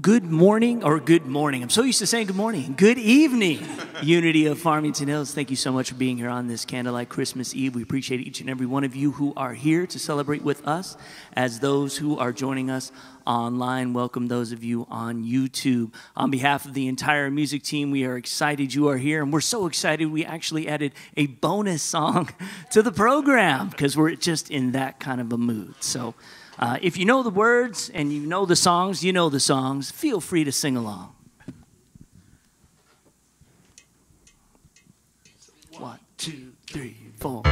Well, good morning or good morning. I'm so used to saying good morning. Good evening, Unity of Farmington Hills. Thank you so much for being here on this candlelight Christmas Eve. We appreciate each and every one of you who are here to celebrate with us, as those who are joining us online. Welcome those of you on YouTube. On behalf of the entire music team, we are excited you are here, and we're so excited we actually added a bonus song to the program because we're just in that kind of a mood. So. Uh, if you know the words and you know the songs, you know the songs, feel free to sing along. One, two, three, four.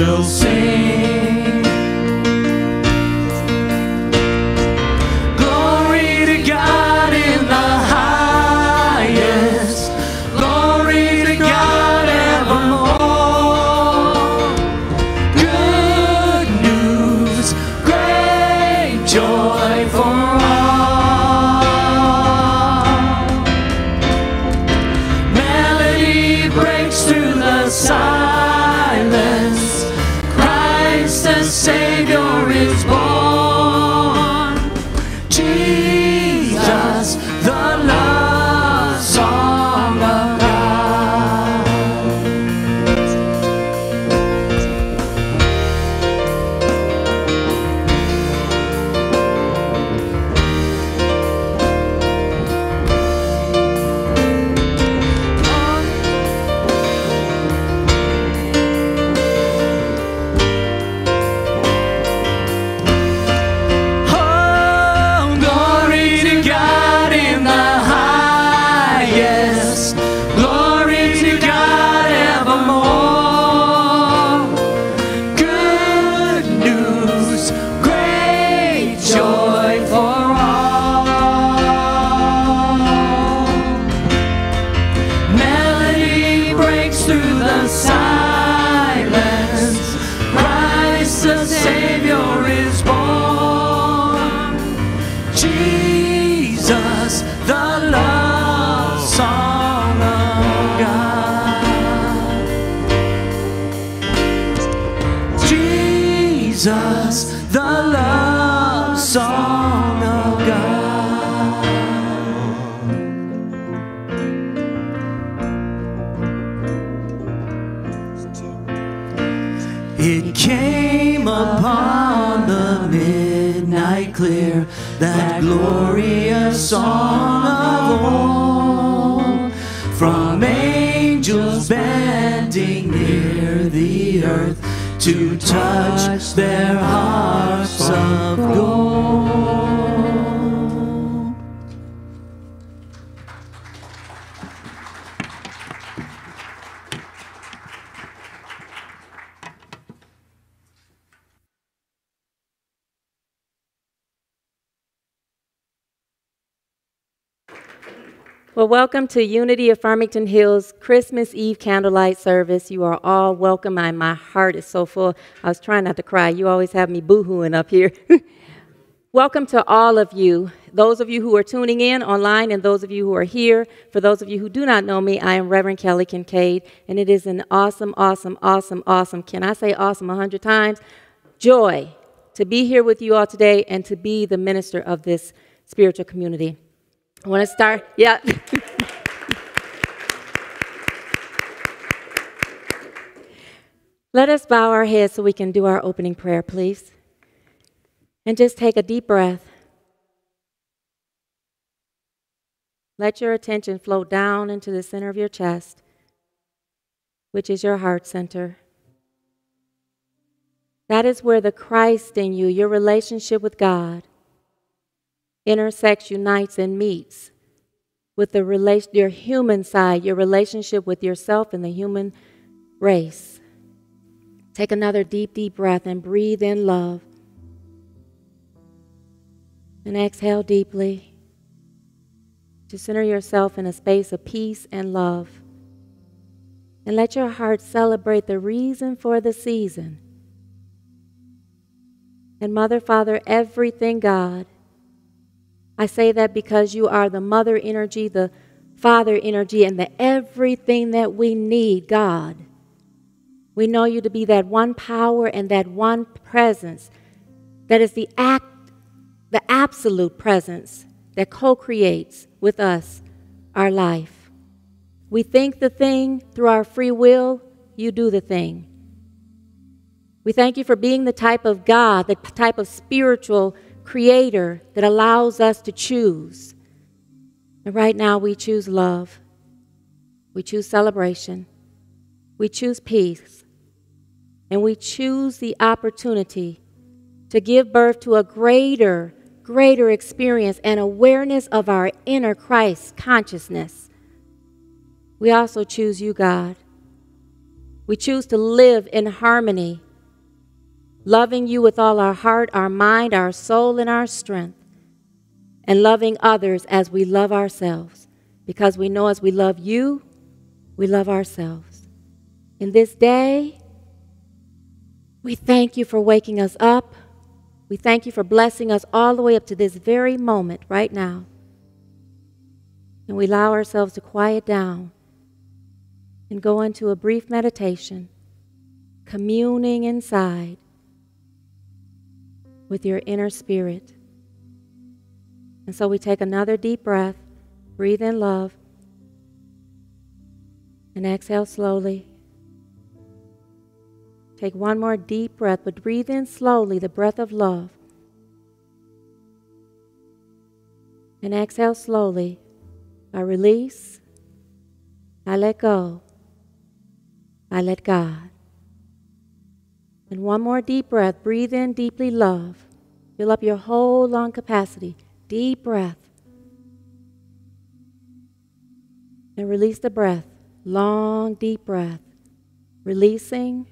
Angels sing. To touch their hearts of gold. Well, welcome to Unity of Farmington Hills Christmas Eve candlelight service. You are all welcome. I, my heart is so full. I was trying not to cry. You always have me boohooing up here. welcome to all of you. Those of you who are tuning in online and those of you who are here. For those of you who do not know me, I am Reverend Kelly Kincaid, and it is an awesome, awesome, awesome, awesome. Can I say awesome a hundred times? Joy to be here with you all today and to be the minister of this spiritual community. I want to start, yeah. Let us bow our heads so we can do our opening prayer, please. And just take a deep breath. Let your attention flow down into the center of your chest, which is your heart center. That is where the Christ in you, your relationship with God, intersects, unites, and meets with the your human side, your relationship with yourself and the human race. Take another deep, deep breath and breathe in love. And exhale deeply to center yourself in a space of peace and love. And let your heart celebrate the reason for the season. And Mother, Father, everything God I say that because you are the mother energy, the father energy, and the everything that we need, God. We know you to be that one power and that one presence that is the act, the absolute presence that co creates with us our life. We think the thing through our free will, you do the thing. We thank you for being the type of God, the type of spiritual creator that allows us to choose. And right now, we choose love, we choose celebration, we choose peace, and we choose the opportunity to give birth to a greater, greater experience and awareness of our inner Christ consciousness. We also choose you, God. We choose to live in harmony loving you with all our heart, our mind, our soul, and our strength, and loving others as we love ourselves, because we know as we love you, we love ourselves. In this day, we thank you for waking us up. We thank you for blessing us all the way up to this very moment right now. And we allow ourselves to quiet down and go into a brief meditation, communing inside with your inner spirit. And so we take another deep breath, breathe in love, and exhale slowly. Take one more deep breath, but breathe in slowly the breath of love. And exhale slowly. I release. I let go. I let God. And one more deep breath. Breathe in deeply, love. Fill up your whole lung capacity. Deep breath. And release the breath. Long, deep breath. Releasing,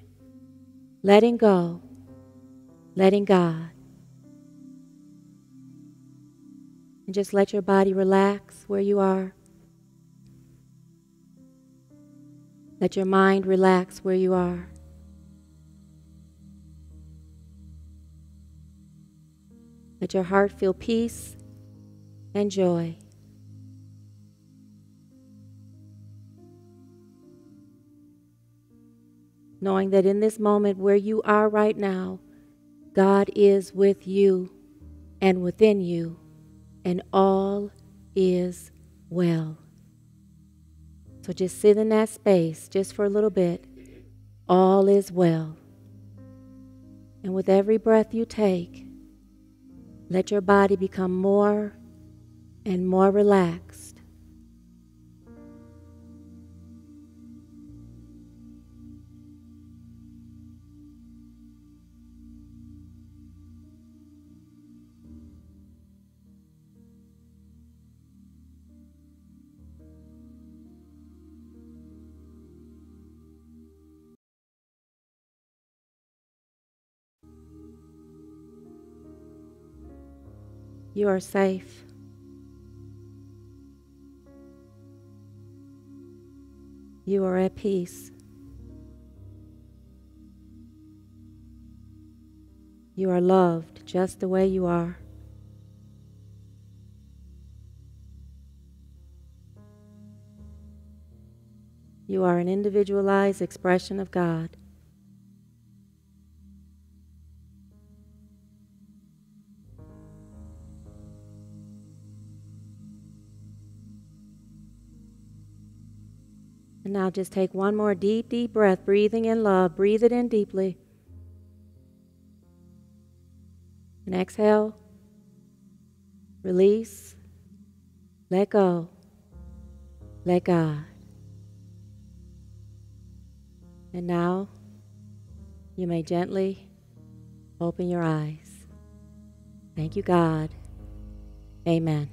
letting go, letting God. And just let your body relax where you are. Let your mind relax where you are. Let your heart feel peace and joy. Knowing that in this moment where you are right now, God is with you and within you, and all is well. So just sit in that space just for a little bit. All is well. And with every breath you take, let your body become more and more relaxed. You are safe. You are at peace. You are loved just the way you are. You are an individualized expression of God. And now just take one more deep, deep breath, breathing in love. Breathe it in deeply. And exhale. Release. Let go. Let God. And now you may gently open your eyes. Thank you, God. Amen.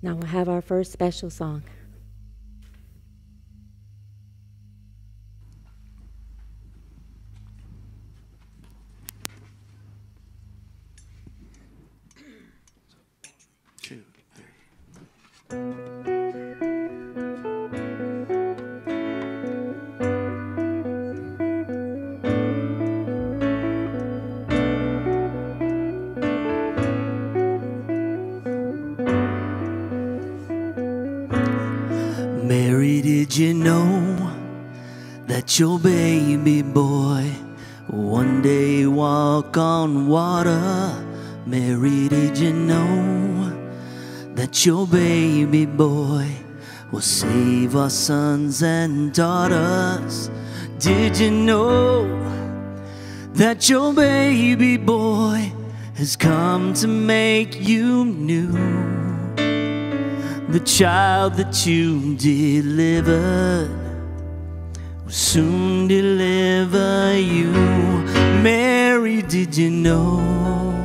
Now we'll have our first special song. Mary, did you know that your baby boy one day walk on water? Mary, did you know that your baby boy will save our sons and daughters? Did you know that your baby boy has come to make you new? The child that you delivered will soon deliver you. Mary, did you know?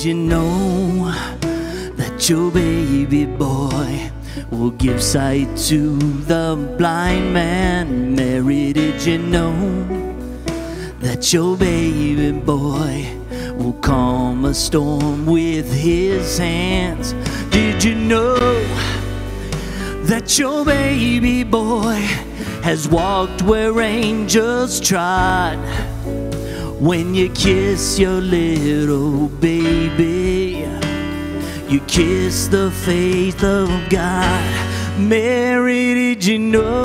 Did you know that your baby boy will give sight to the blind man? Mary, did you know? that your baby boy will calm a storm with his hands. Did you know that your baby boy has walked where angels trod? When you kiss your little baby, you kiss the faith of God. Mary, did you know?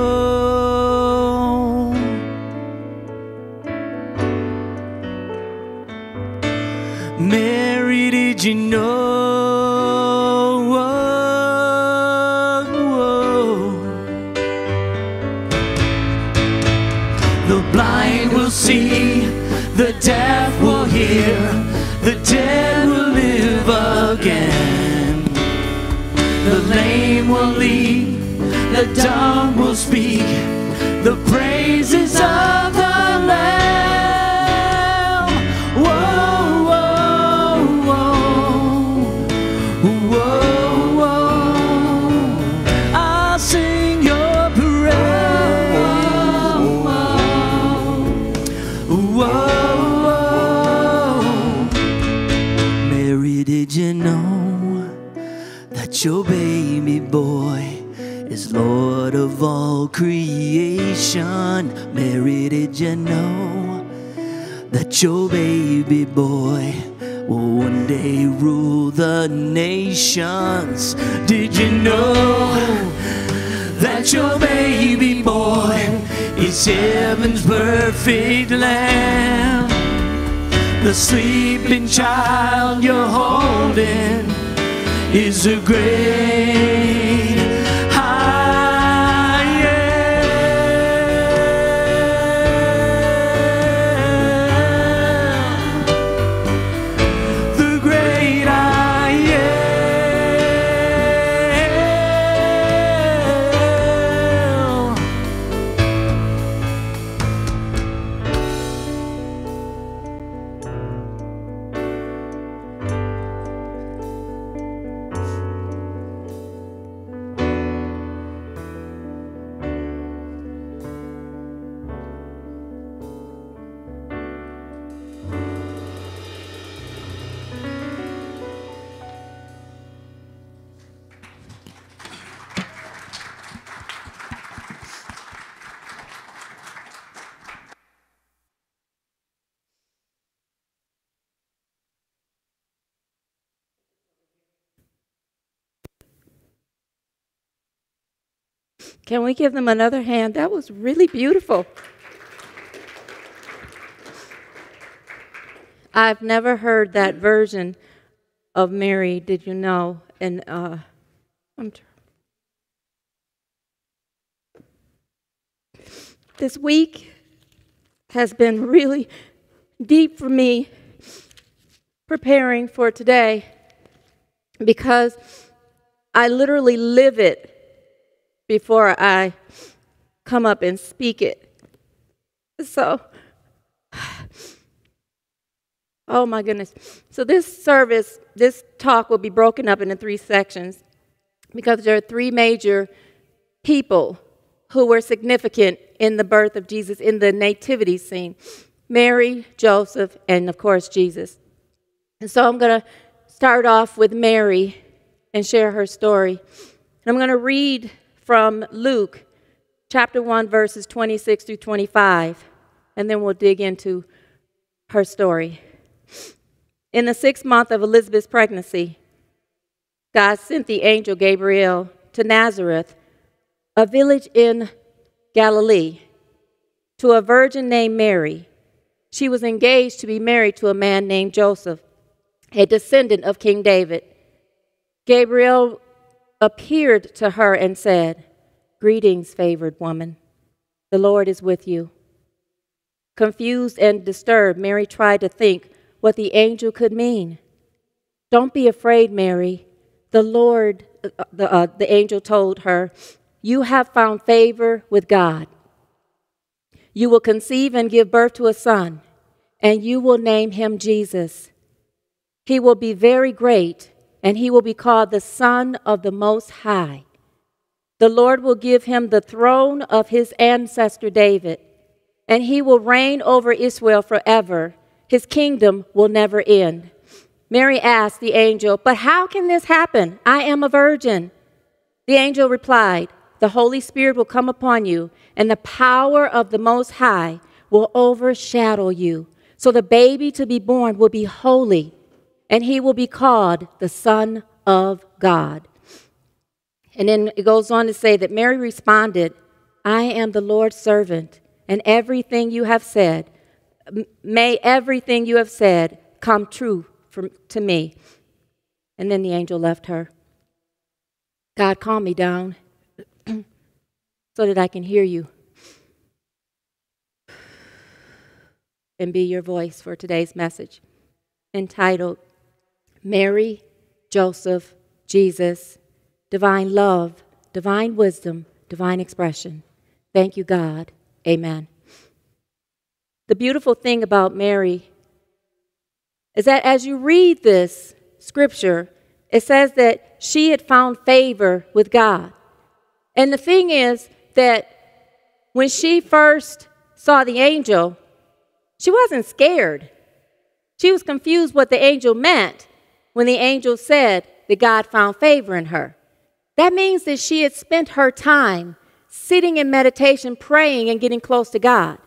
Mary, did you know? Deaf will hear, the dead will live again. The lame will lead, the dumb will speak, the praises of the Lamb. Whoa, whoa, whoa, whoa. I'll sing your praise. Whoa, whoa. You know that your baby boy is Lord of all creation? Mary, did you know that your baby boy will one day rule the nations? Did you know that your baby boy is heaven's perfect lamb? The sleeping child you're holding is a great Can we give them another hand? That was really beautiful. I've never heard that version of Mary, did you know? And uh, I'm tr- this week has been really deep for me preparing for today because I literally live it before I come up and speak it. So, oh my goodness. So, this service, this talk will be broken up into three sections because there are three major people who were significant in the birth of Jesus, in the nativity scene Mary, Joseph, and of course, Jesus. And so, I'm going to start off with Mary and share her story. And I'm going to read from Luke chapter 1, verses 26 through 25, and then we'll dig into her story. In the sixth month of Elizabeth's pregnancy, God sent the angel Gabriel to Nazareth, a village in Galilee, to a virgin named Mary. She was engaged to be married to a man named Joseph, a descendant of King David. Gabriel appeared to her and said, Greetings, favored woman. The Lord is with you. Confused and disturbed, Mary tried to think what the angel could mean. Don't be afraid, Mary. The Lord, uh, the, uh, the angel told her, You have found favor with God. You will conceive and give birth to a son, and you will name him Jesus. He will be very great and he will be called the Son of the Most High. The Lord will give him the throne of his ancestor David, and he will reign over Israel forever. His kingdom will never end. Mary asked the angel, But how can this happen? I am a virgin. The angel replied, The Holy Spirit will come upon you, and the power of the Most High will overshadow you. So the baby to be born will be holy and he will be called the Son of God. And then it goes on to say that Mary responded, I am the Lord's servant, and everything you have said, may everything you have said come true to me. And then the angel left her. God, calm me down so that I can hear you and be your voice for today's message entitled Mary, Joseph, Jesus, divine love, divine wisdom, divine expression. Thank you, God. Amen. The beautiful thing about Mary is that as you read this scripture, it says that she had found favor with God. And the thing is that when she first saw the angel, she wasn't scared. She was confused what the angel meant when the angel said that God found favor in her. That means that she had spent her time sitting in meditation, praying, and getting close to God.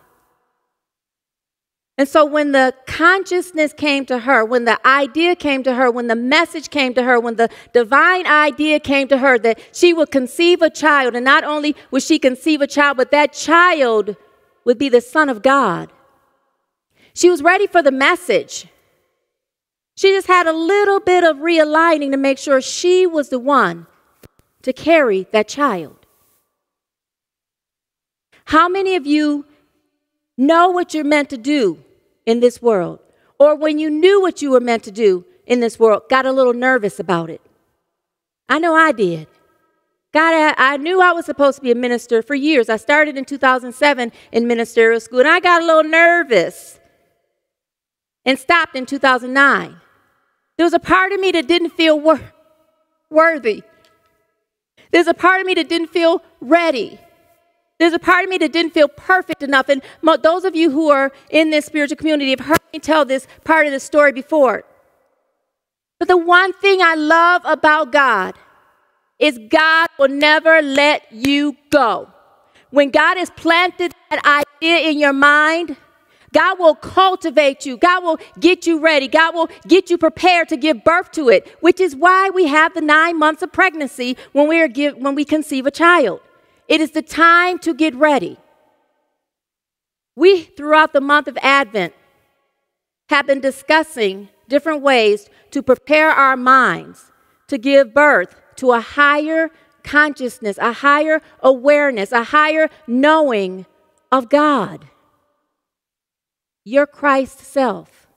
And so when the consciousness came to her, when the idea came to her, when the message came to her, when the divine idea came to her that she would conceive a child, and not only would she conceive a child, but that child would be the Son of God. She was ready for the message. She just had a little bit of realigning to make sure she was the one to carry that child. How many of you know what you're meant to do in this world? Or when you knew what you were meant to do in this world, got a little nervous about it? I know I did. God, I, knew I was supposed to be a minister for years. I started in 2007 in ministerial school, and I got a little nervous and stopped in 2009. There was a part of me that didn't feel wor- worthy. There's a part of me that didn't feel ready. There's a part of me that didn't feel perfect enough. And mo- those of you who are in this spiritual community have heard me tell this part of the story before. But the one thing I love about God is God will never let you go. When God has planted that idea in your mind, God will cultivate you. God will get you ready. God will get you prepared to give birth to it, which is why we have the nine months of pregnancy when we, are give, when we conceive a child. It is the time to get ready. We, throughout the month of Advent, have been discussing different ways to prepare our minds to give birth to a higher consciousness, a higher awareness, a higher knowing of God. Your Christ self.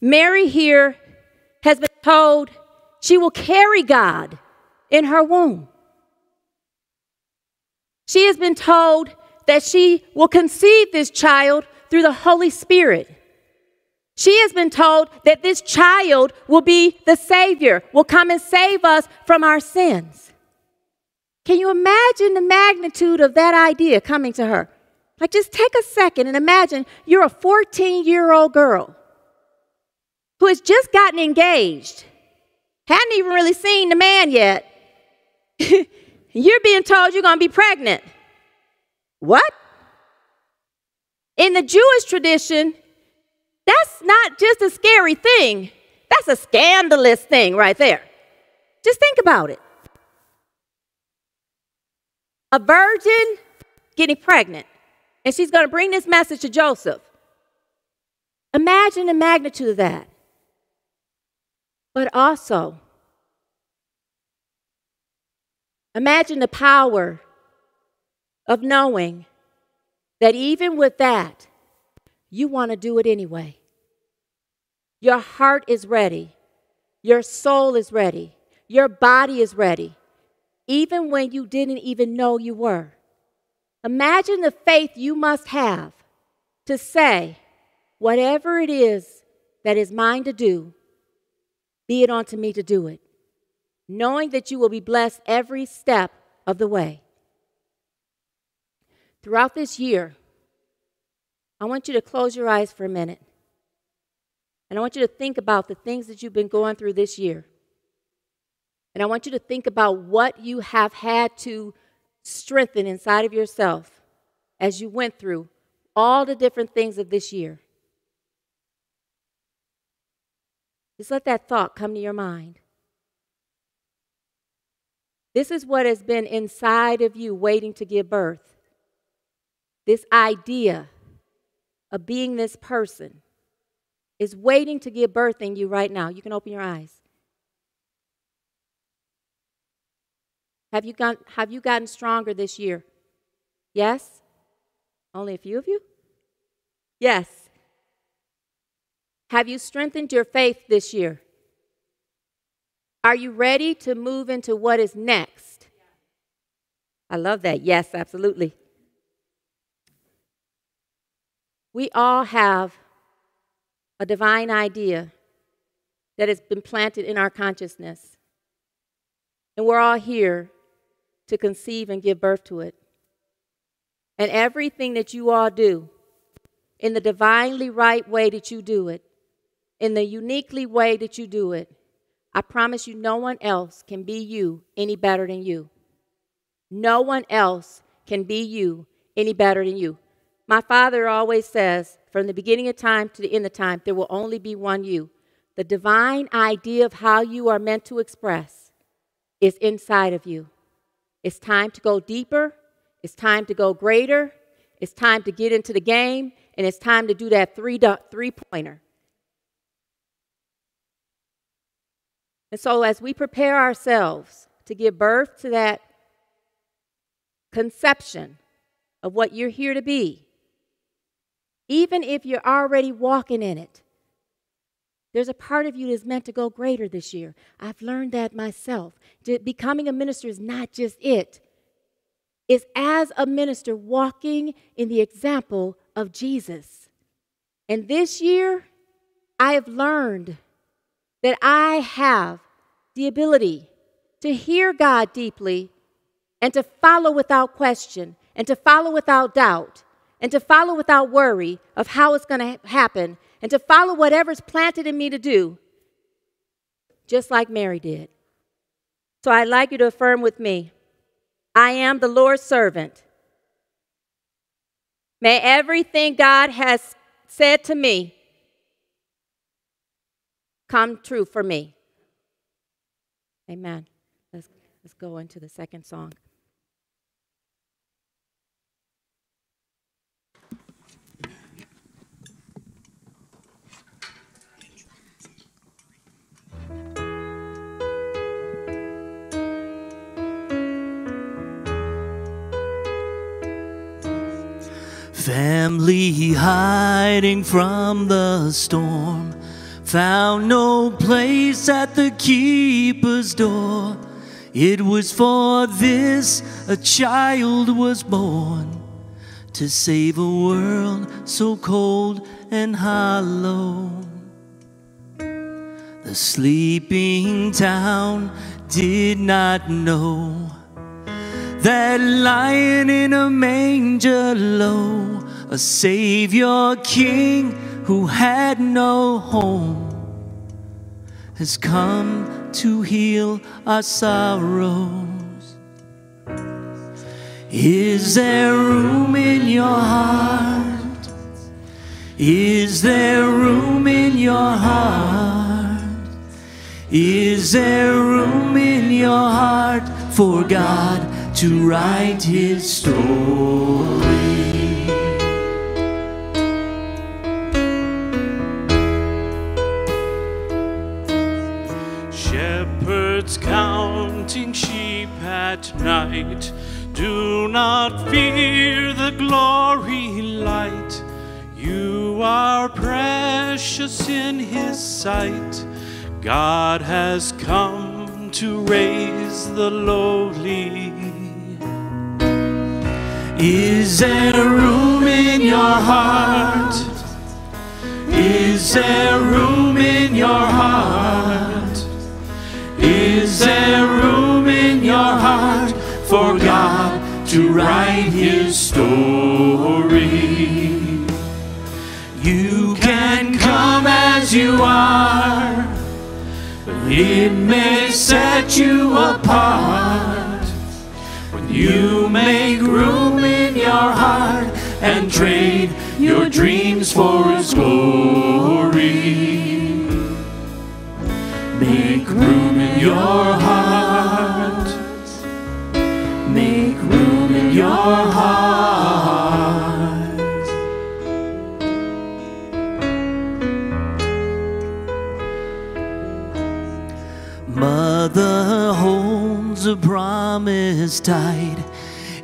Mary here has been told she will carry God in her womb. She has been told that she will conceive this child through the Holy Spirit. She has been told that this child will be the Savior, will come and save us from our sins. Can you imagine the magnitude of that idea coming to her? Like, just take a second and imagine you're a 14 year old girl who has just gotten engaged, hadn't even really seen the man yet. you're being told you're going to be pregnant. What? In the Jewish tradition, that's not just a scary thing, that's a scandalous thing right there. Just think about it. A virgin getting pregnant, and she's going to bring this message to Joseph. Imagine the magnitude of that. But also, imagine the power of knowing that even with that, you want to do it anyway. Your heart is ready, your soul is ready, your body is ready, even when you didn't even know you were. Imagine the faith you must have to say, whatever it is that is mine to do, be it unto me to do it, knowing that you will be blessed every step of the way. Throughout this year, I want you to close your eyes for a minute. And I want you to think about the things that you've been going through this year. And I want you to think about what you have had to strengthen inside of yourself as you went through all the different things of this year. Just let that thought come to your mind. This is what has been inside of you waiting to give birth. This idea of being this person is waiting to give birth in you right now. You can open your eyes. Have you, gone, have you gotten stronger this year? Yes? Only a few of you? Yes. Have you strengthened your faith this year? Are you ready to move into what is next? I love that. Yes, absolutely. We all have a divine idea that has been planted in our consciousness. And we're all here to conceive and give birth to it. And everything that you all do, in the divinely right way that you do it, in the uniquely way that you do it, I promise you, no one else can be you any better than you. No one else can be you any better than you. My father always says, from the beginning of time to the end of time, there will only be one you. The divine idea of how you are meant to express is inside of you. It's time to go deeper, it's time to go greater, it's time to get into the game, and it's time to do that three, three pointer. And so, as we prepare ourselves to give birth to that conception of what you're here to be, even if you're already walking in it, there's a part of you that's meant to go greater this year. I've learned that myself. Becoming a minister is not just it, it's as a minister walking in the example of Jesus. And this year, I have learned that I have the ability to hear God deeply and to follow without question and to follow without doubt and to follow without worry of how it's going to happen and to follow whatever's planted in me to do, just like Mary did. So I'd like you to affirm with me I am the Lord's servant. May everything God has said to me come true for me. Amen. Let's, let's go into the second song. Family hiding from the storm found no place at the keeper's door. It was for this a child was born to save a world so cold and hollow. The sleeping town did not know that lying in a manger low, a Savior King who had no home, has come to heal our sorrows. Is there room in your heart? Is there room in your heart? Is there room in your heart for God to write his story. Shepherds counting sheep at night, do not fear the glory light. You are precious in his sight. God has come to raise the lowly. Is there room in your heart? Is there room in your heart? To write his story? You can come as you are, but it may set you apart When you make room in your heart and trade your dreams for His glory. Make room in your heart. Promise tight.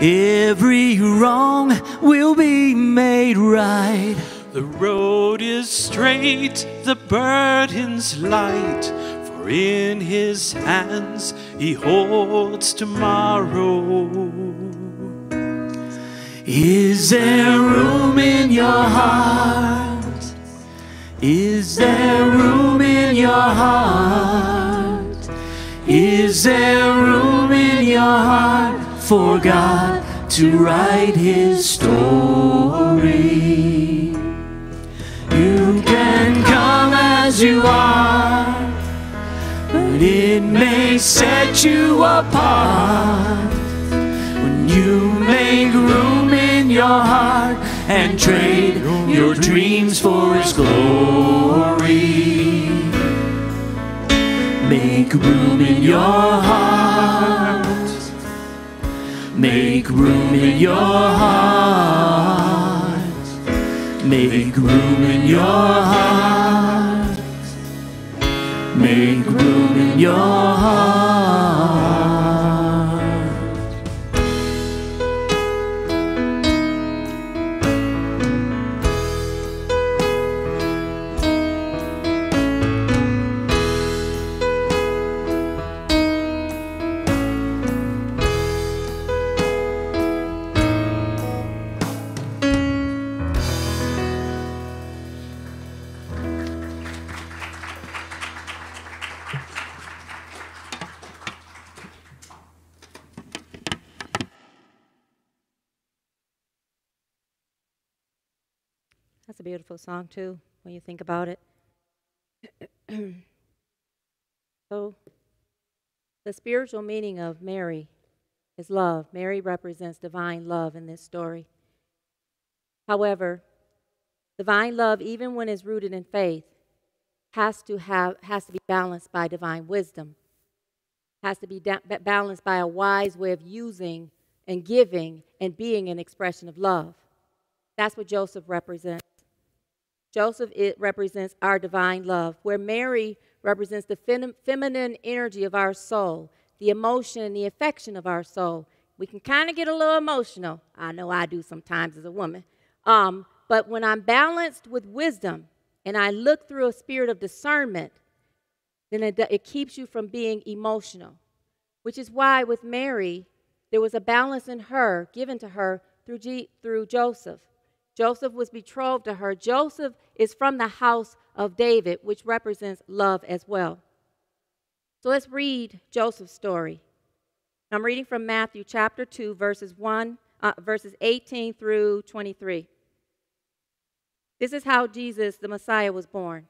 Every wrong will be made right. The road is straight, the burden's light. For in his hands he holds tomorrow. Is there room in your heart? Is there room in your heart? Is there room in your heart for God to write his story? You can come as you are, but it may set you apart when you make room in your heart and trade your dreams for His glory. Make room in your heart. Make room in your heart. Make room in your heart. Make room in your heart. Beautiful song, too, when you think about it. so, the spiritual meaning of Mary is love. Mary represents divine love in this story. However, divine love, even when it's rooted in faith, has to, have, has to be balanced by divine wisdom, has to be da- balanced by a wise way of using and giving and being an expression of love. That's what Joseph represents. Joseph it represents our divine love, where Mary represents the fem- feminine energy of our soul, the emotion and the affection of our soul. We can kind of get a little emotional. I know I do sometimes as a woman. Um, but when I'm balanced with wisdom and I look through a spirit of discernment, then it, it keeps you from being emotional. Which is why with Mary, there was a balance in her given to her through, G- through Joseph. Joseph was betrothed to her. Joseph is from the house of David, which represents love as well. So let's read Joseph's story. I'm reading from Matthew chapter 2, verses 1, uh, verses 18 through 23. This is how Jesus, the Messiah, was born.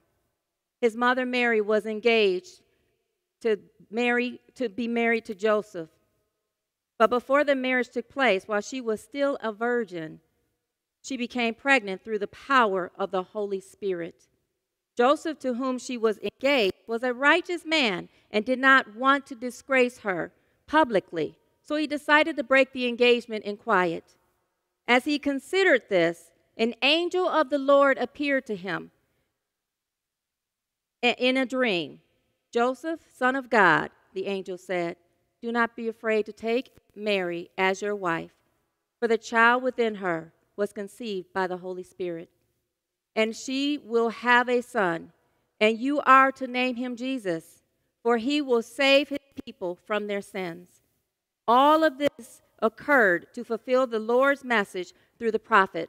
His mother Mary was engaged to marry to be married to Joseph. But before the marriage took place, while she was still a virgin, she became pregnant through the power of the Holy Spirit. Joseph, to whom she was engaged, was a righteous man and did not want to disgrace her publicly, so he decided to break the engagement in quiet. As he considered this, an angel of the Lord appeared to him in a dream. Joseph, son of God, the angel said, do not be afraid to take Mary as your wife, for the child within her was conceived by the Holy Spirit. And she will have a son, and you are to name him Jesus, for he will save his people from their sins. All of this occurred to fulfill the Lord's message through the prophet.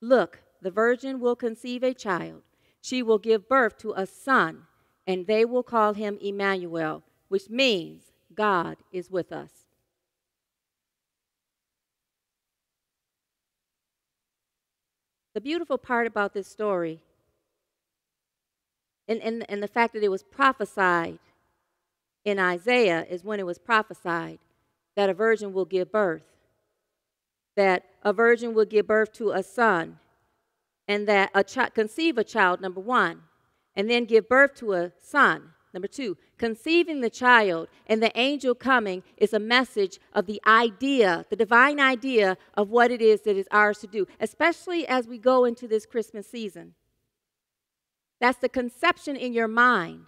Look, the virgin will conceive a child. She will give birth to a son, and they will call him Emmanuel, which means God is with us. The beautiful part about this story, and, and, and the fact that it was prophesied in Isaiah, is when it was prophesied that a virgin will give birth, that a virgin will give birth to a son, and that a child conceive a child, number one, and then give birth to a son. Number two, conceiving the child and the angel coming is a message of the idea, the divine idea of what it is that is ours to do, especially as we go into this Christmas season. That's the conception in your mind.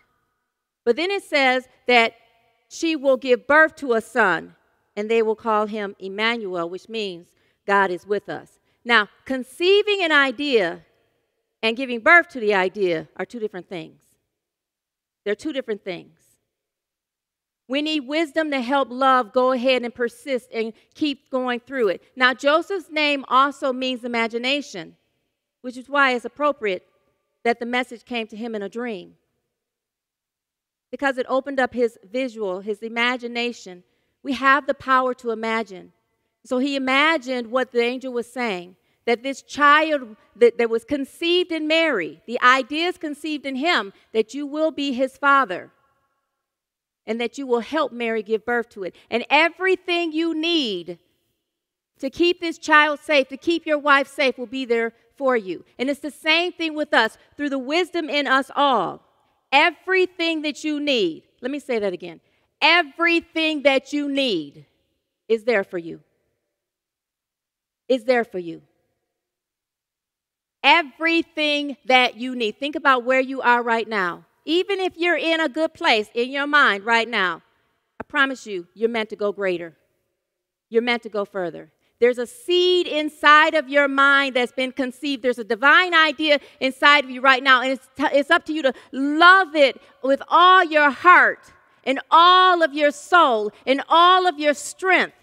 But then it says that she will give birth to a son, and they will call him Emmanuel, which means God is with us. Now, conceiving an idea and giving birth to the idea are two different things. They're two different things. We need wisdom to help love go ahead and persist and keep going through it. Now, Joseph's name also means imagination, which is why it's appropriate that the message came to him in a dream. Because it opened up his visual, his imagination. We have the power to imagine. So he imagined what the angel was saying that this child that, that was conceived in Mary, the idea is conceived in him that you will be his father and that you will help Mary give birth to it. And everything you need to keep this child safe, to keep your wife safe, will be there for you. And it's the same thing with us through the wisdom in us all. Everything that you need, let me say that again. Everything that you need is there for you. Is there for you. Everything that you need. Think about where you are right now. Even if you're in a good place in your mind right now, I promise you, you're meant to go greater. You're meant to go further. There's a seed inside of your mind that's been conceived. There's a divine idea inside of you right now, and it's, it's up to you to love it with all your heart and all of your soul and all of your strength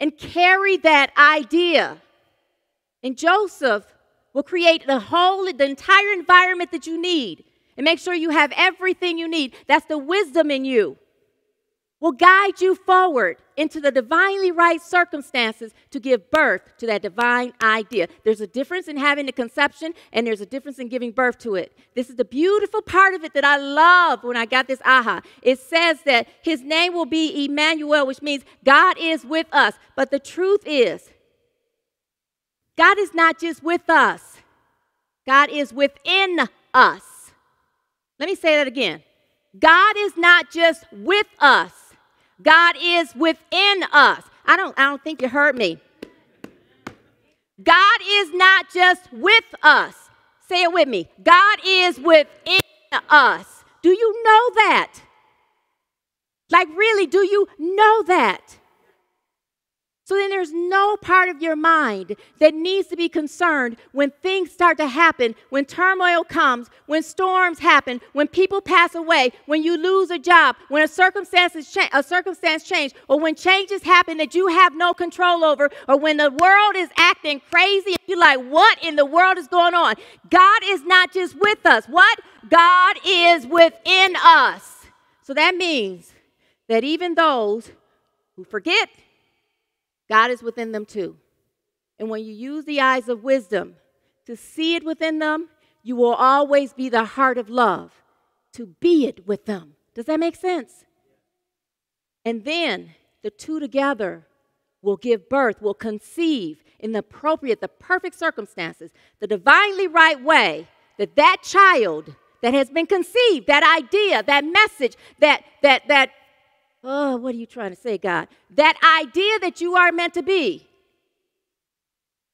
and carry that idea. And Joseph will create the whole, the entire environment that you need and make sure you have everything you need. That's the wisdom in you will guide you forward into the divinely right circumstances to give birth to that divine idea. There's a difference in having the conception, and there's a difference in giving birth to it. This is the beautiful part of it that I love when I got this aha. It says that his name will be Emmanuel, which means God is with us. But the truth is, God is not just with us, God is within us. Let me say that again. God is not just with us. God is within us. I don't, I don't think you heard me. God is not just with us. Say it with me. God is within us. Do you know that? Like, really, do you know that? So then there's no part of your mind that needs to be concerned when things start to happen, when turmoil comes, when storms happen, when people pass away, when you lose a job, when a circumstance, cha- a circumstance change, or when changes happen that you have no control over, or when the world is acting crazy and you're like, what in the world is going on? God is not just with us. What? God is within us. So that means that even those who forget, God is within them too. And when you use the eyes of wisdom to see it within them, you will always be the heart of love to be it with them. Does that make sense? And then the two together will give birth, will conceive in the appropriate, the perfect circumstances, the divinely right way that that child that has been conceived, that idea, that message, that that that Oh, what are you trying to say, God? That idea that you are meant to be,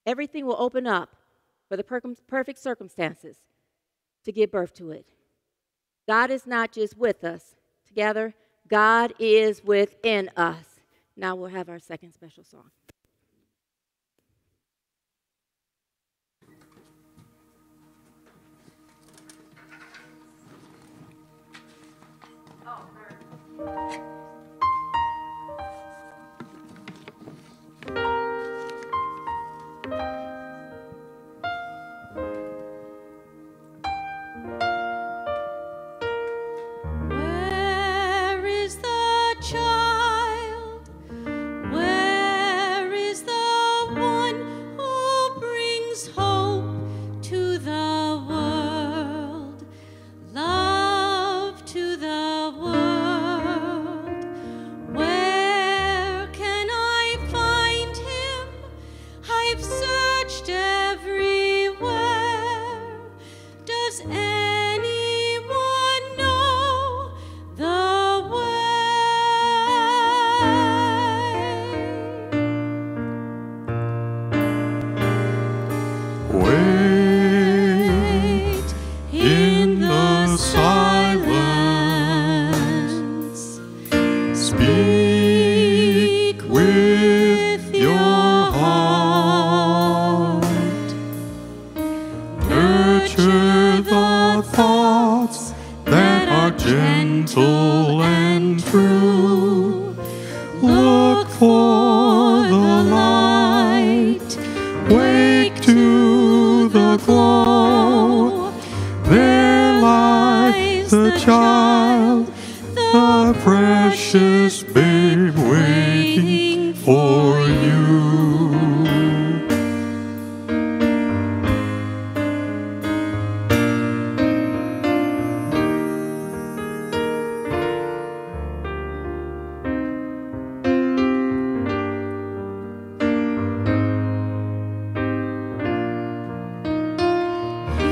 everything will open up for the per- perfect circumstances to give birth to it. God is not just with us. Together, God is within us. Now we'll have our second special song. Oh,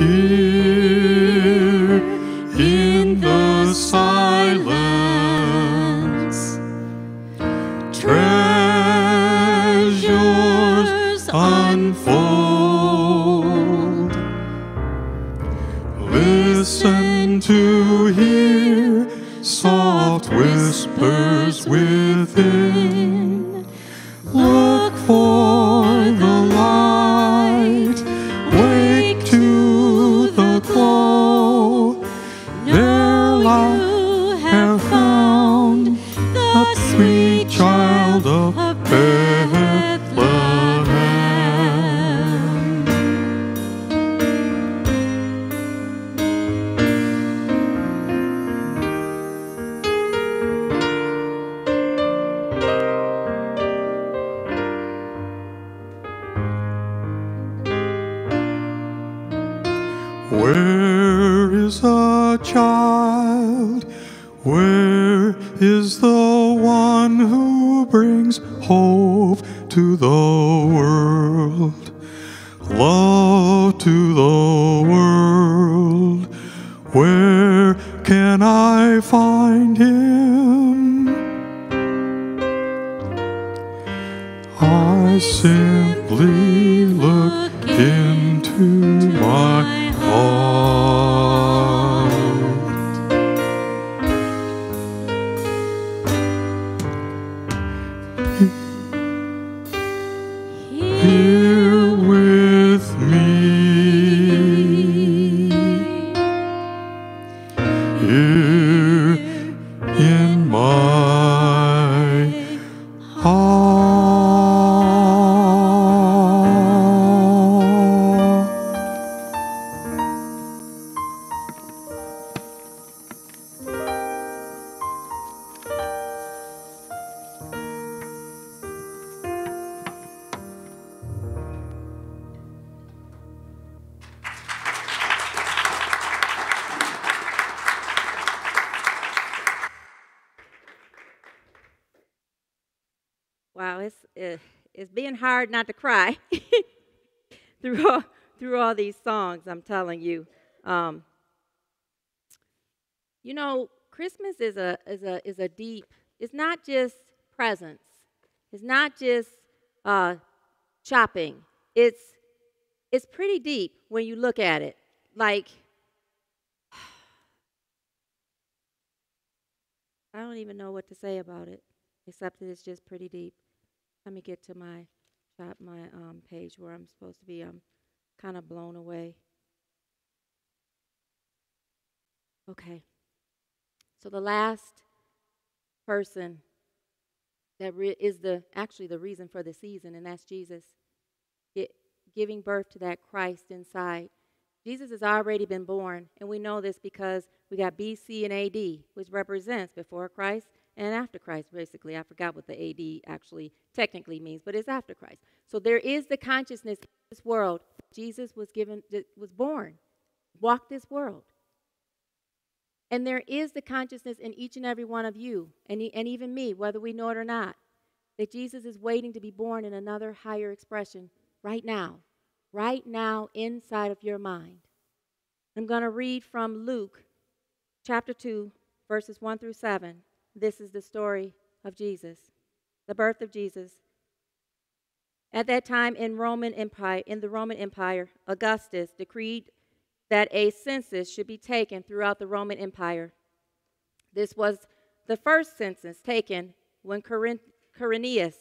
Here it's being hard not to cry through all, through all these songs. I'm telling you, um, you know, Christmas is a is a is a deep. It's not just presents. It's not just uh, shopping. It's it's pretty deep when you look at it. Like I don't even know what to say about it, except that it's just pretty deep. Let me get to my shop, my um, page where I'm supposed to be. I'm kind of blown away. Okay. So the last person that re- is the actually the reason for the season, and that's Jesus, Gi- giving birth to that Christ inside. Jesus has already been born, and we know this because we got BC and AD, which represents before Christ and after Christ, basically. I forgot what the AD actually technically means, but it's after Christ. So there is the consciousness in this world. Jesus was given, was born, walked this world. And there is the consciousness in each and every one of you, and, and even me, whether we know it or not, that Jesus is waiting to be born in another higher expression right now, right now inside of your mind. I'm going to read from Luke chapter 2, verses 1 through 7. This is the story of Jesus, the birth of Jesus. At that time in Roman Empire, in the Roman Empire, Augustus decreed that a census should be taken throughout the Roman Empire. This was the first census taken when Quirinius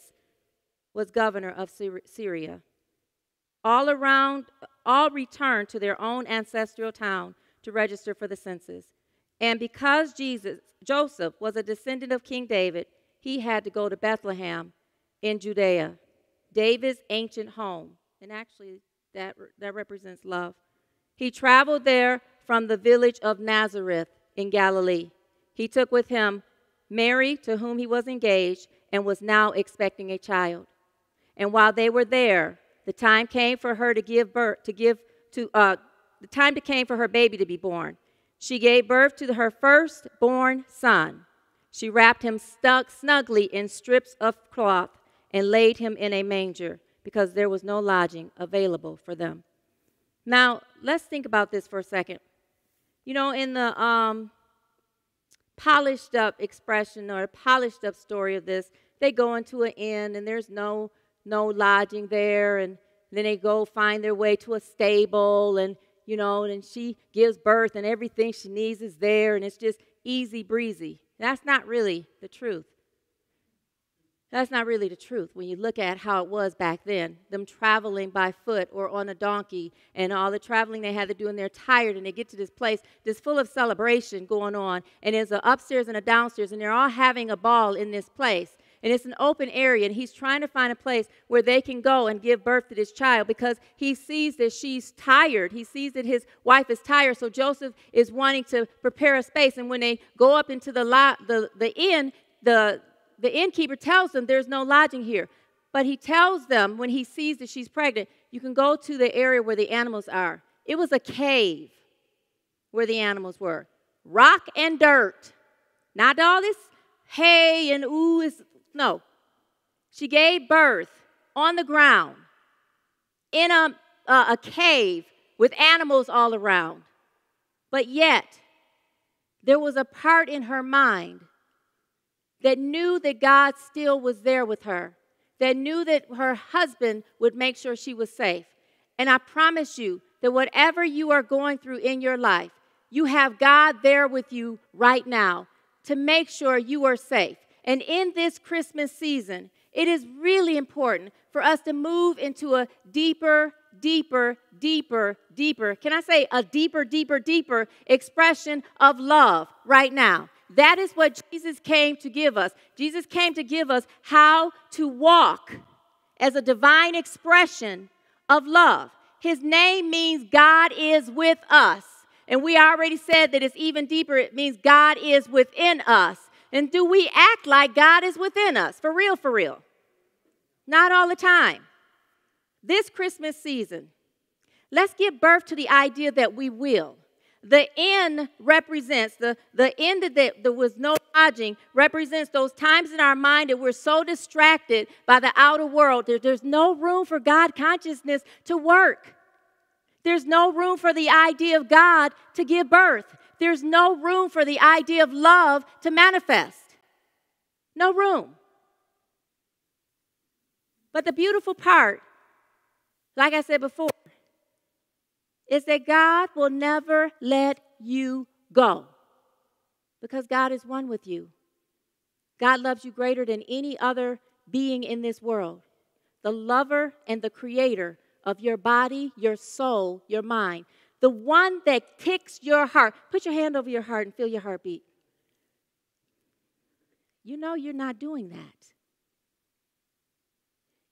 was governor of Syria. All around, all returned to their own ancestral town to register for the census. And because Jesus, Joseph was a descendant of King David, he had to go to Bethlehem in Judea, David's ancient home. And actually, that, that represents love. He traveled there from the village of Nazareth in Galilee. He took with him Mary, to whom he was engaged, and was now expecting a child. And while they were there, the time came for her to give birth, to give to, uh, the time came for her baby to be born. She gave birth to her firstborn son. She wrapped him snugly in strips of cloth and laid him in a manger because there was no lodging available for them. Now, let's think about this for a second. You know, in the um, polished up expression or polished up story of this, they go into an inn and there's no no lodging there and then they go find their way to a stable and you know and she gives birth and everything she needs is there and it's just easy breezy that's not really the truth that's not really the truth when you look at how it was back then. Them traveling by foot or on a donkey and all the traveling they had to do, and they're tired and they get to this place that's full of celebration going on. And there's an upstairs and a downstairs, and they're all having a ball in this place. And it's an open area, and he's trying to find a place where they can go and give birth to this child because he sees that she's tired. He sees that his wife is tired. So Joseph is wanting to prepare a space. And when they go up into the, the, the inn, the, the innkeeper tells them there's no lodging here. But he tells them when he sees that she's pregnant, you can go to the area where the animals are. It was a cave where the animals were rock and dirt. Not all this hay and ooh, is no. She gave birth on the ground in a, uh, a cave with animals all around. But yet, there was a part in her mind that knew that God still was there with her, that knew that her husband would make sure she was safe. And I promise you that whatever you are going through in your life, you have God there with you right now to make sure you are safe. And in this Christmas season, it is really important for us to move into a deeper, deeper, deeper, deeper, can I say a deeper, deeper, deeper expression of love right now. That is what Jesus came to give us. Jesus came to give us how to walk as a divine expression of love. His name means God is with us. And we already said that it's even deeper. It means God is within us. And do we act like God is within us? For real, for real. Not all the time. This Christmas season, let's give birth to the idea that we will. The inn represents, the, the end that there was no lodging represents those times in our mind that we're so distracted by the outer world. There, there's no room for God consciousness to work. There's no room for the idea of God to give birth. There's no room for the idea of love to manifest. No room. But the beautiful part, like I said before, is that God will never let you go because God is one with you. God loves you greater than any other being in this world. The lover and the creator of your body, your soul, your mind. The one that ticks your heart. Put your hand over your heart and feel your heartbeat. You know you're not doing that.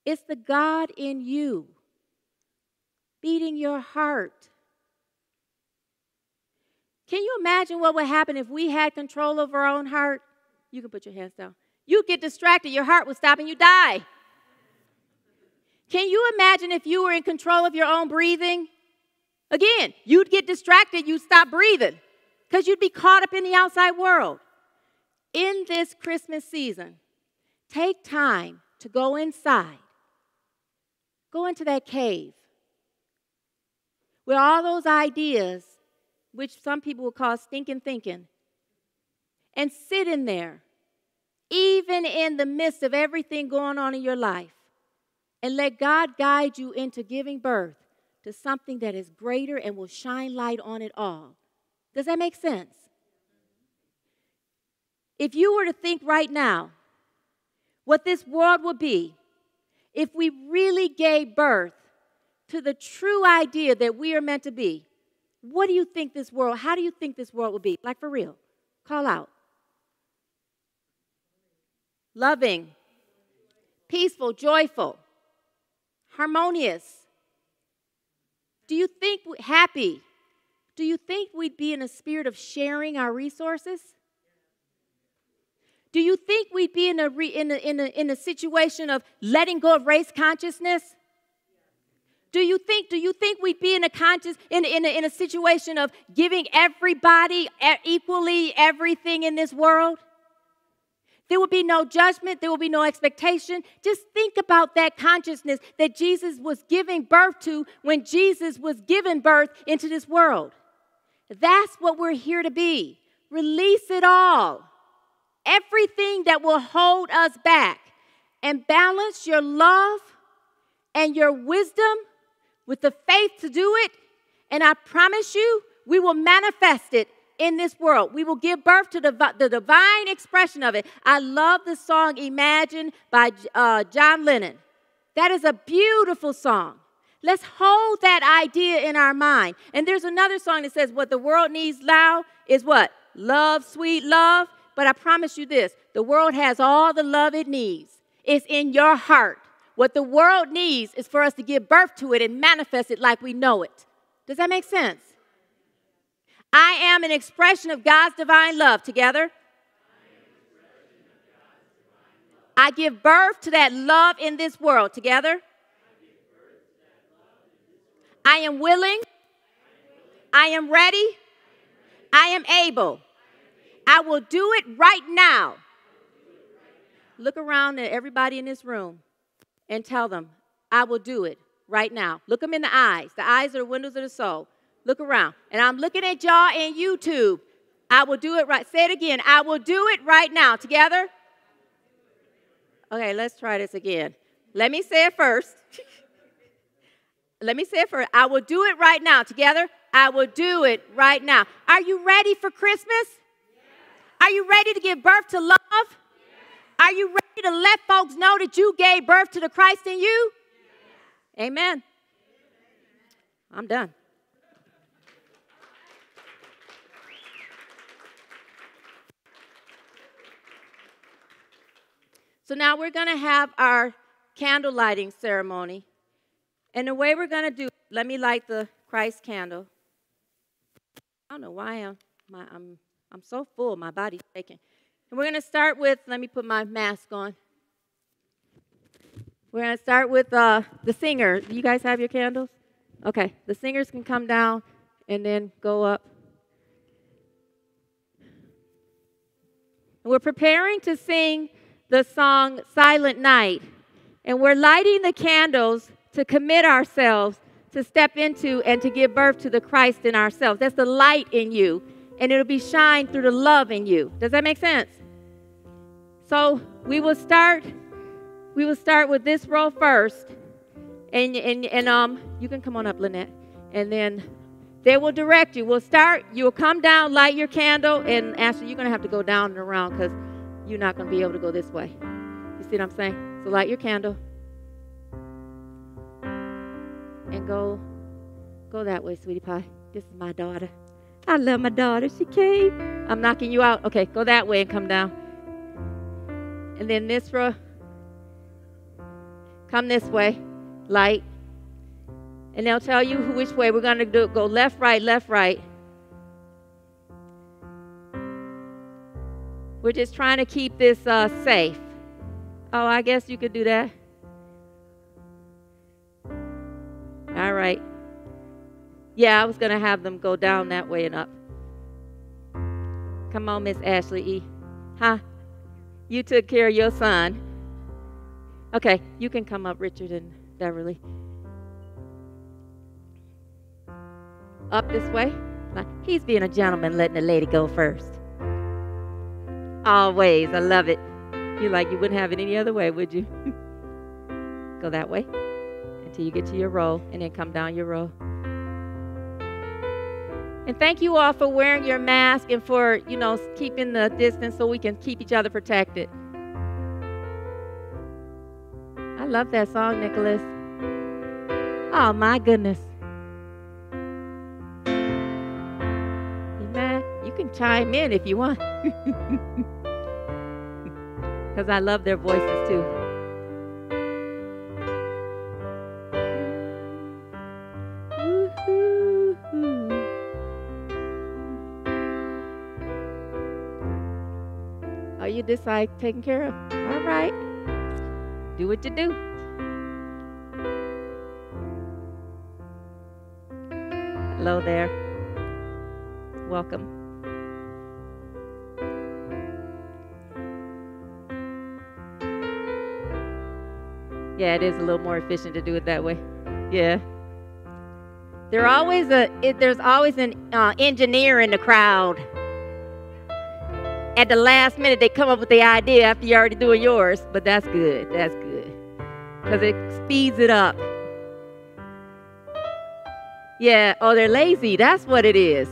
It's the God in you beating your heart. Can you imagine what would happen if we had control of our own heart? You can put your hands down. You get distracted, your heart would stop and you die. Can you imagine if you were in control of your own breathing? Again, you'd get distracted, you'd stop breathing because you'd be caught up in the outside world. In this Christmas season, take time to go inside, go into that cave with all those ideas which some people would call stinking thinking, and sit in there, even in the midst of everything going on in your life, and let God guide you into giving birth to something that is greater and will shine light on it all. Does that make sense? If you were to think right now what this world would be if we really gave birth to the true idea that we are meant to be, what do you think this world, how do you think this world would be? Like for real. Call out. Loving, peaceful, joyful, harmonious. Do you think we, happy? Do you think we'd be in a spirit of sharing our resources? Do you think we'd be in a, re, in, a, in, a, in a situation of letting go of race consciousness? Do you think, do you think we'd be in a conscious, in, in, a, in a situation of giving everybody equally everything in this world? There will be no judgment. There will be no expectation. Just think about that consciousness that Jesus was giving birth to when Jesus was given birth into this world. That's what we're here to be. Release it all. Everything that will hold us back and balance your love and your wisdom with the faith to do it. And I promise you, we will manifest it in this world. We will give birth to the, the divine expression of it. I love the song Imagine by uh, John Lennon. That is a beautiful song. Let's hold that idea in our mind. And there's another song that says, What the world needs now is what? Love, sweet love. But I promise you this the world has all the love it needs, it's in your heart. What the world needs is for us to give birth to it and manifest it like we know it. Does that make sense? I am an expression of God's divine love. Together? I give birth to that love in this world. Together? I am willing. I am ready. I am able. I will do it right now. Look around at everybody in this room and tell them, I will do it right now. Look them in the eyes. The eyes are the windows of the soul. Look around. And I'm looking at y'all in YouTube. I will do it right. Say it again. I will do it right now. Together? Okay, let's try this again. Let me say it first. Let me say it first. I will do it right now. Together? I will do it right now. Are you ready for Christmas? Are you ready to give birth to love? Are you ready to let folks know that you gave birth to the Christ in you? Amen. I'm done. So now we're going to have our candle lighting ceremony. And the way we're going to do, let me light the Christ candle. I don't know why I'm, my, I'm, I'm so full, my body's shaking. And we're going to start with, let me put my mask on. We're going to start with uh, the singer. Do you guys have your candles? Okay, the singers can come down and then go up. We're preparing to sing the song Silent Night. And we're lighting the candles to commit ourselves to step into and to give birth to the Christ in ourselves. That's the light in you, and it'll be shined through the love in you. Does that make sense? So we will start. We will start with this row first, and and and um, you can come on up, Lynette, and then they will direct you. We'll start. You will come down, light your candle, and Ashley, you're gonna have to go down and around because you're not going to be able to go this way. You see what I'm saying? So light your candle and go go that way, sweetie pie. This is my daughter. I love my daughter. She came. I'm knocking you out. Okay, go that way and come down. And then this row. Come this way. Light. And they'll tell you which way we're going to do. Go left, right, left, right. We're just trying to keep this uh, safe. Oh, I guess you could do that. All right. Yeah, I was going to have them go down that way and up. Come on, Miss Ashley E. Huh? You took care of your son. Okay, you can come up, Richard and Beverly. Up this way. He's being a gentleman, letting the lady go first. Always. I love it. You're like you wouldn't have it any other way, would you? Go that way until you get to your row and then come down your row. And thank you all for wearing your mask and for, you know, keeping the distance so we can keep each other protected. I love that song, Nicholas. Oh my goodness. You can chime in if you want. because I love their voices too. Are you this side taken care of? All right. Do what you do. Hello there. Welcome. Yeah, it is a little more efficient to do it that way. Yeah. There always a it, there's always an uh, engineer in the crowd. At the last minute, they come up with the idea after you're already doing yours. But that's good. That's good because it speeds it up. Yeah. Oh, they're lazy. That's what it is.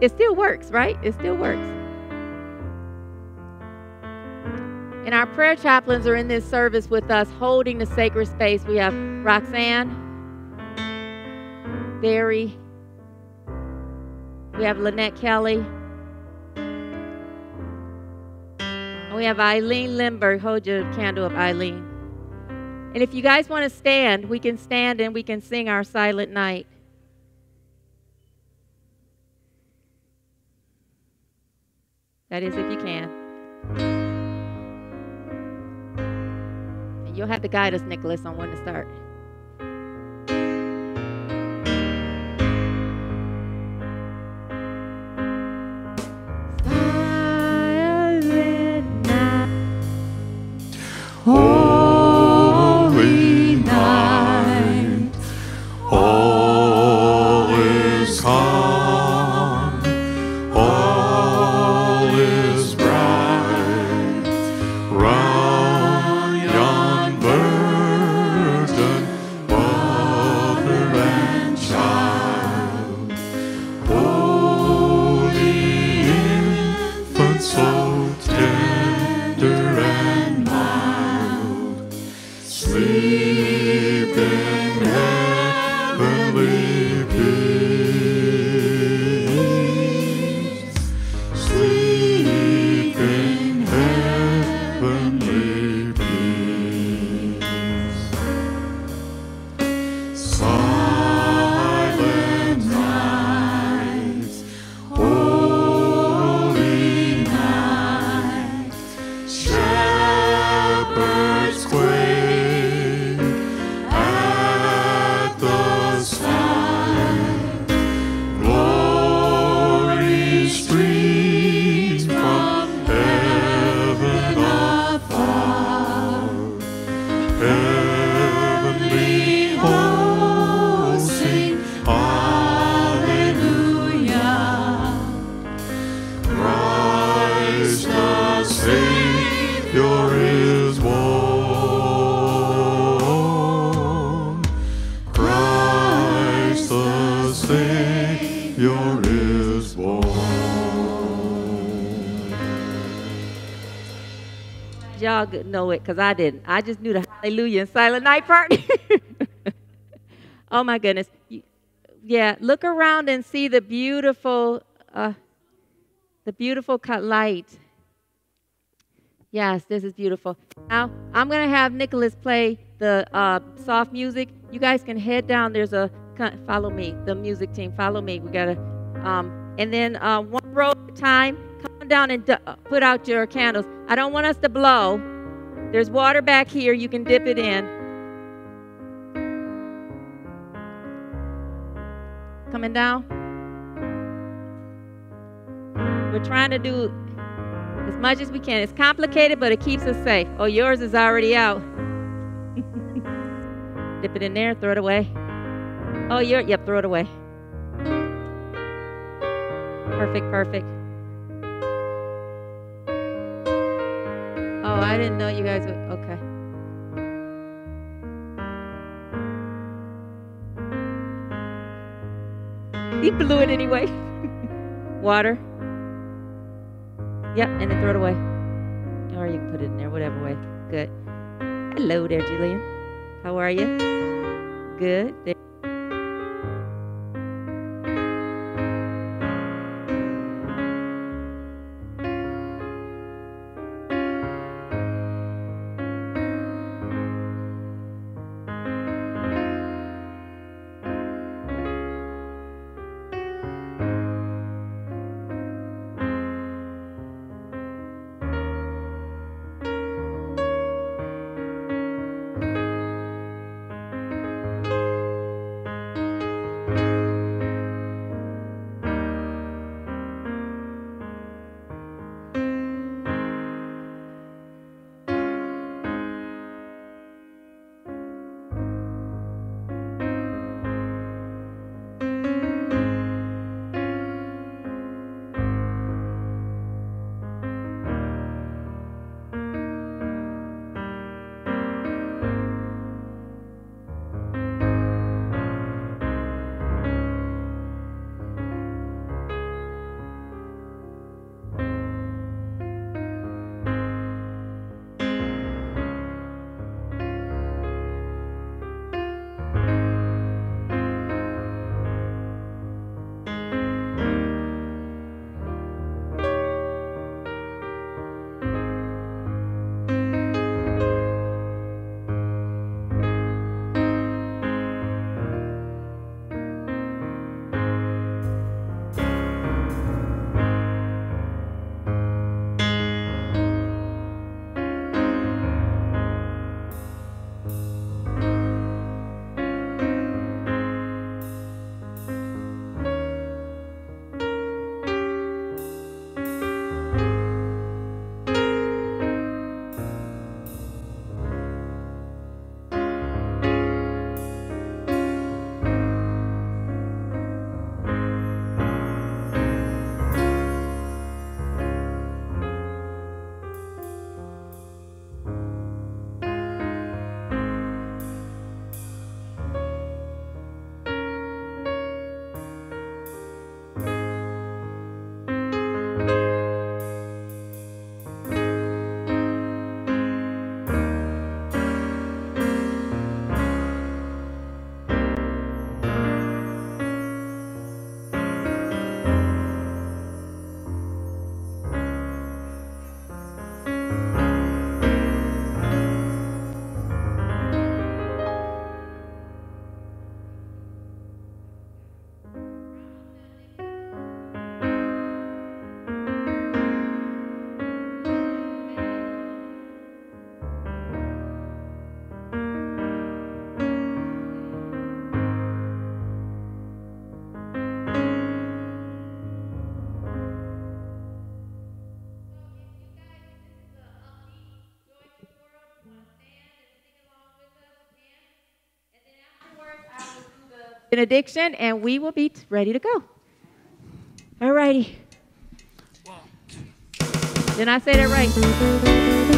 It still works, right? It still works. And our prayer chaplains are in this service with us, holding the sacred space. We have Roxanne, Barry, we have Lynette Kelly, and we have Eileen Lindbergh. Hold your candle up, Eileen. And if you guys want to stand, we can stand and we can sing our silent night. That is, if you can. You'll have to guide us, Nicholas, on when to start. Y'all know it because I didn't. I just knew the hallelujah and silent night part. oh my goodness. Yeah, look around and see the beautiful, uh, the beautiful light. Yes, this is beautiful. Now I'm gonna have Nicholas play the uh, soft music. You guys can head down. There's a follow me. The music team, follow me. We gotta, um, and then uh, one row at a time. Come down and uh, put out your candles. I don't want us to blow. There's water back here. You can dip it in. Coming down. We're trying to do as much as we can. It's complicated, but it keeps us safe. Oh, yours is already out. Dip it in there, throw it away. Oh, you're, yep, throw it away. Perfect, perfect. I didn't know you guys would. Okay. He blew it anyway. Water. Yep, and then throw it away. Or you can put it in there, whatever way. Good. Hello there, Julian. How are you? Good. There- benediction, and we will be ready to go. All righty. Did I say that right?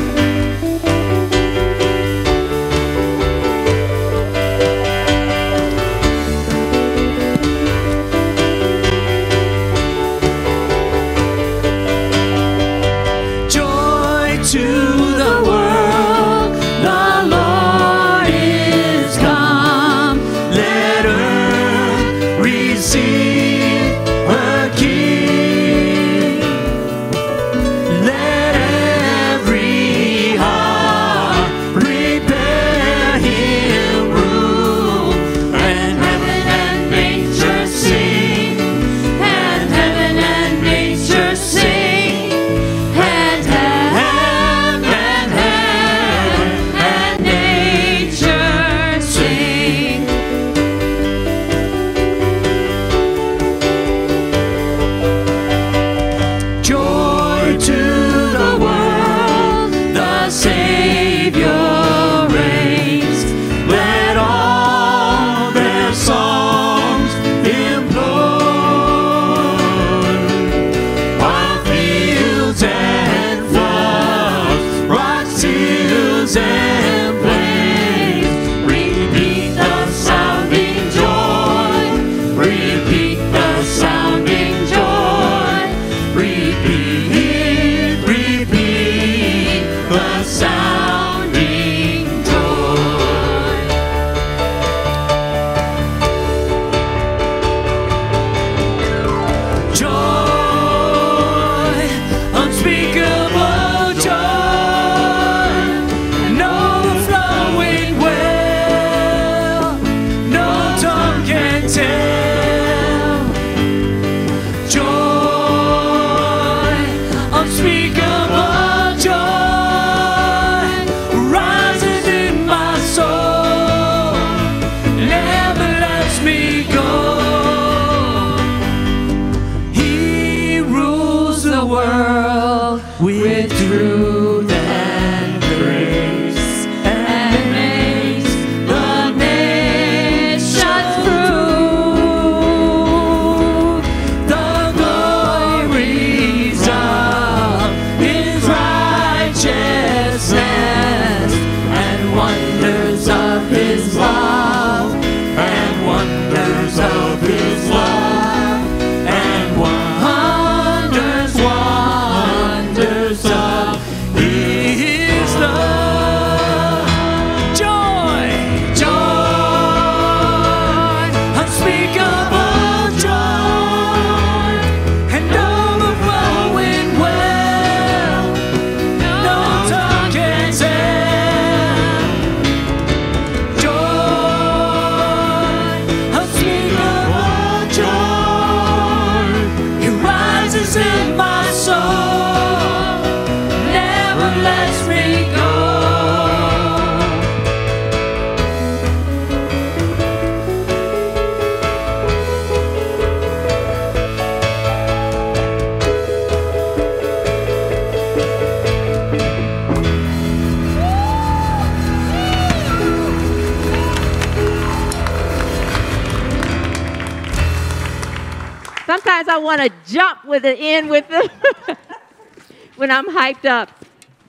I'm hyped up.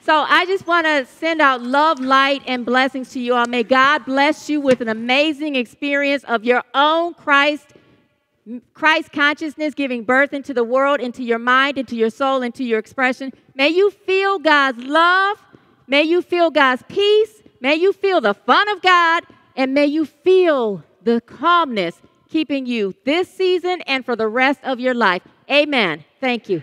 So I just want to send out love, light, and blessings to you all. May God bless you with an amazing experience of your own Christ, Christ consciousness giving birth into the world, into your mind, into your soul, into your expression. May you feel God's love. May you feel God's peace. May you feel the fun of God. And may you feel the calmness keeping you this season and for the rest of your life. Amen. Thank you.